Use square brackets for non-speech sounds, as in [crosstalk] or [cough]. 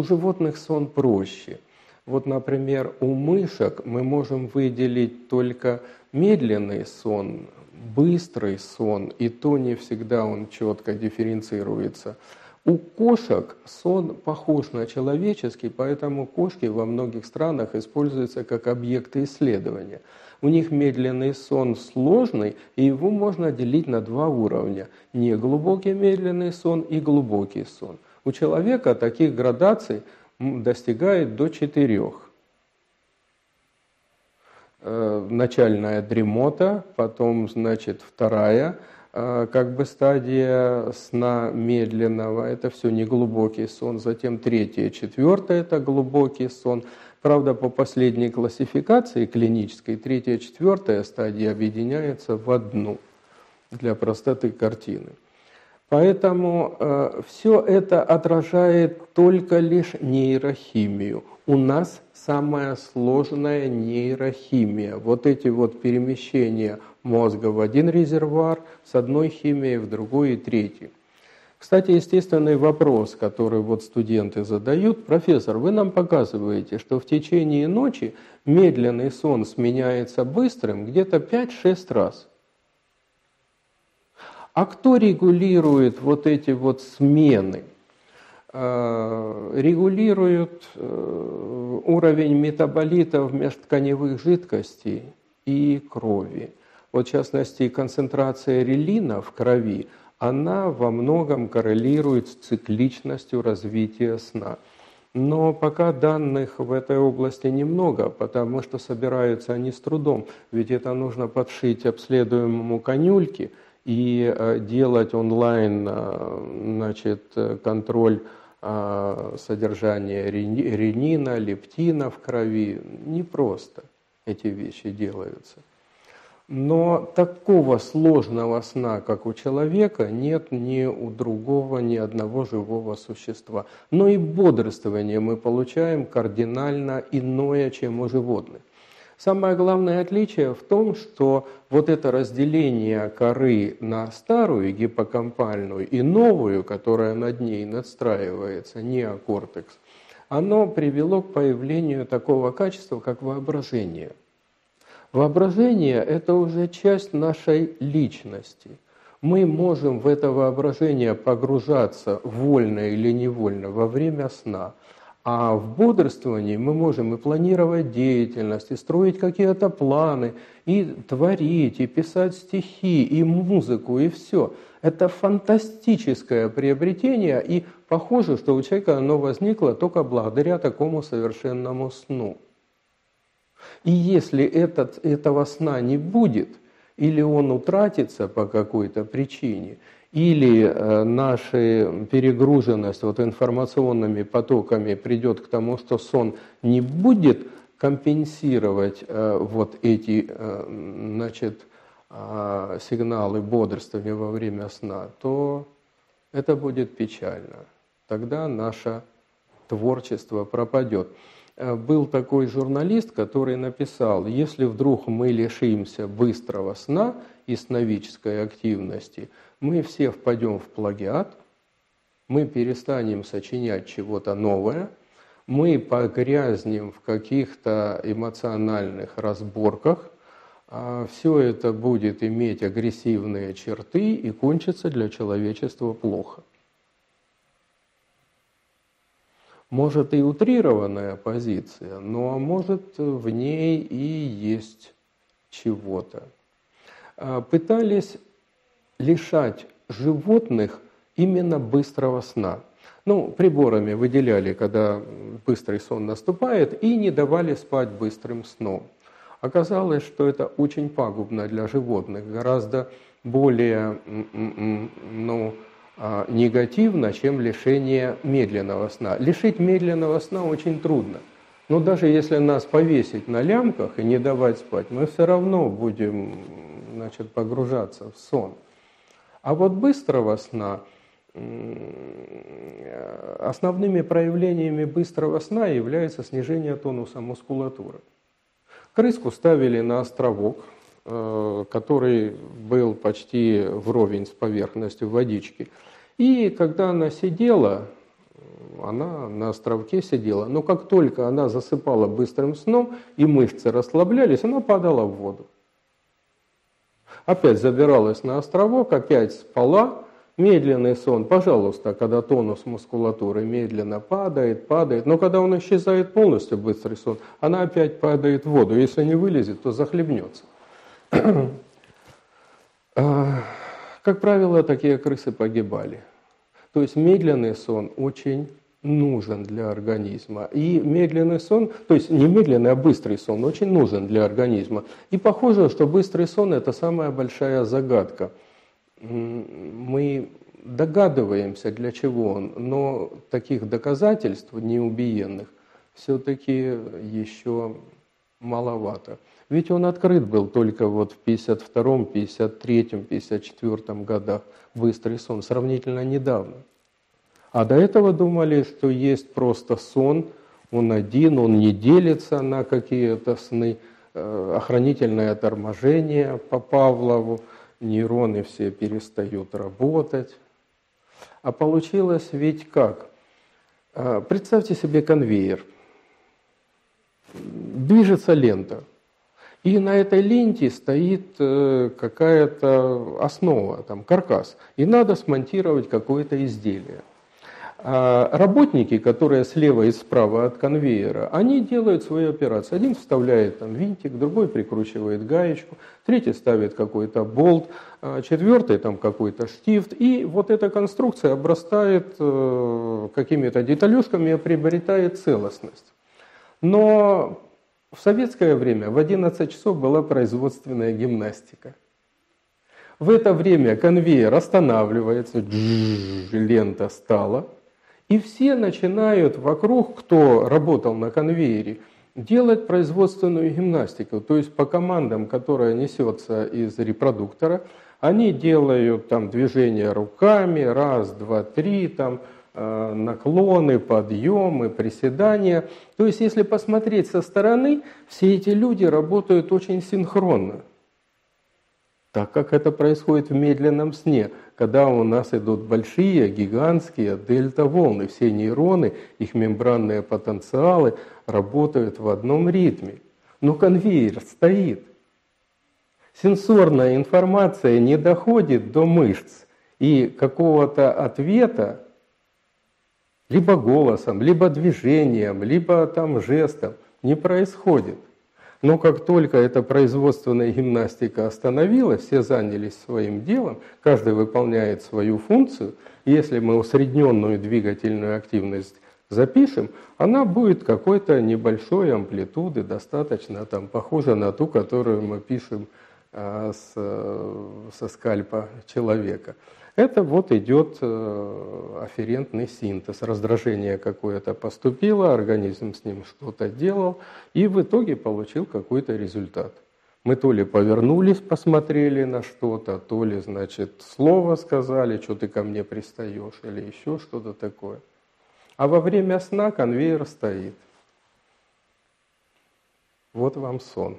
У животных сон проще. Вот, например, у мышек мы можем выделить только медленный сон, быстрый сон, и то не всегда он четко дифференцируется. У кошек сон похож на человеческий, поэтому кошки во многих странах используются как объекты исследования. У них медленный сон сложный, и его можно делить на два уровня. Неглубокий медленный сон и глубокий сон. У человека таких градаций достигает до четырех. Э, начальная дремота, потом, значит, вторая э, как бы стадия сна медленного, это все неглубокий сон, затем третья, четвертая – это глубокий сон. Правда, по последней классификации клинической, третья, четвертая стадия объединяется в одну для простоты картины. Поэтому э, все это отражает только лишь нейрохимию. У нас самая сложная нейрохимия. Вот эти вот перемещения мозга в один резервуар с одной химией в другой и третий. Кстати, естественный вопрос, который вот студенты задают. Профессор, вы нам показываете, что в течение ночи медленный сон сменяется быстрым где-то 5-6 раз. А кто регулирует вот эти вот смены? Э, регулируют э, уровень метаболитов межтканевых жидкостей и крови. Вот в частности, концентрация релина в крови, она во многом коррелирует с цикличностью развития сна. Но пока данных в этой области немного, потому что собираются они с трудом. Ведь это нужно подшить обследуемому конюльке – и э, делать онлайн э, значит, контроль э, содержания ренина, лептина в крови. Непросто эти вещи делаются. Но такого сложного сна, как у человека, нет ни у другого, ни одного живого существа. Но и бодрствование мы получаем кардинально иное, чем у животных. Самое главное отличие в том, что вот это разделение коры на старую гиппокампальную и новую, которая над ней надстраивается, неокортекс, оно привело к появлению такого качества, как воображение. Воображение – это уже часть нашей личности. Мы можем в это воображение погружаться вольно или невольно во время сна – а в бодрствовании мы можем и планировать деятельность, и строить какие-то планы, и творить, и писать стихи, и музыку, и все. Это фантастическое приобретение, и похоже, что у человека оно возникло только благодаря такому совершенному сну. И если этот, этого сна не будет, или он утратится по какой-то причине – или э, наша перегруженность вот информационными потоками придет к тому, что сон не будет компенсировать э, вот эти э, значит, сигналы бодрствования во время сна, то это будет печально. Тогда наше творчество пропадет. Был такой журналист, который написал, если вдруг мы лишимся быстрого сна и сновидческой активности – мы все впадем в плагиат, мы перестанем сочинять чего-то новое, мы погрязнем в каких-то эмоциональных разборках, а все это будет иметь агрессивные черты и кончится для человечества плохо. Может и утрированная позиция, но может в ней и есть чего-то. А, пытались лишать животных именно быстрого сна. Ну, приборами выделяли, когда быстрый сон наступает, и не давали спать быстрым сном. Оказалось, что это очень пагубно для животных, гораздо более ну, а, негативно, чем лишение медленного сна. Лишить медленного сна очень трудно. Но даже если нас повесить на лямках и не давать спать, мы все равно будем значит, погружаться в сон. А вот быстрого сна, основными проявлениями быстрого сна является снижение тонуса мускулатуры. Крыску ставили на островок, э, который был почти вровень с поверхностью водички. И когда она сидела, Она на островке сидела. Но как только она засыпала быстрым сном и мышцы расслаблялись, она падала в воду. Опять забиралась на островок, опять спала, медленный сон. Пожалуйста, когда тонус мускулатуры медленно падает, падает. Но когда он исчезает полностью, быстрый сон, она опять падает в воду. Если не вылезет, то захлебнется. [clears throat] А, как правило, такие крысы погибали. То есть медленный сон очень нужен для организма. И медленный сон, то есть не медленный, а быстрый сон очень нужен для организма. И похоже, что быстрый сон – это самая большая загадка. Мы догадываемся, для чего он, но таких доказательств неубиенных все-таки еще маловато. Ведь он открыт был только вот в 52-м, 53-м, 54-м годах, быстрый сон, сравнительно недавно. А до этого думали, что есть просто сон, он один, он не делится на какие-то сны, э, охранительное торможение по Павлову, нейроны все перестают работать. А получилось ведь как? А, представьте себе конвейер. Движется лента. И на этой ленте стоит э, какая-то основа, там, каркас. И надо смонтировать какое-то изделие. А работники, которые слева и справа от конвейера, они делают свои операции. Один вставляет там винтик, другой прикручивает гаечку, третий ставит какой-то болт, а четвертый там какой-то штифт. И вот эта конструкция обрастает э, какими-то деталюшками и приобретает целостность. Но в советское время в 11 часов была производственная гимнастика. В это время конвейер останавливается, лента стала – и все начинают вокруг, кто работал на конвейере, делать производственную гимнастику. То есть по командам, которая несется из репродуктора, они делают там движения руками, раз, два, три, там, э, наклоны, подъемы, приседания. То есть если посмотреть со стороны, все эти люди работают очень синхронно так как это происходит в медленном сне, когда у нас идут большие, гигантские дельта-волны. Все нейроны, их мембранные потенциалы работают в одном ритме. Но конвейер стоит. Сенсорная информация не доходит до мышц, и какого-то ответа либо голосом, либо движением, либо там жестом не происходит. Но как только эта производственная гимнастика остановилась, все занялись своим делом, каждый выполняет свою функцию, если мы усредненную двигательную активность запишем, она будет какой-то небольшой амплитуды, достаточно там, похожа на ту, которую мы пишем а, с, со скальпа человека. Это вот идет э, афферентный синтез. Раздражение какое-то поступило, организм с ним что-то делал, и в итоге получил какой-то результат. Мы то ли повернулись, посмотрели на что-то, то ли, значит, слово сказали, что ты ко мне пристаешь, или еще что-то такое. А во время сна конвейер стоит. Вот вам сон.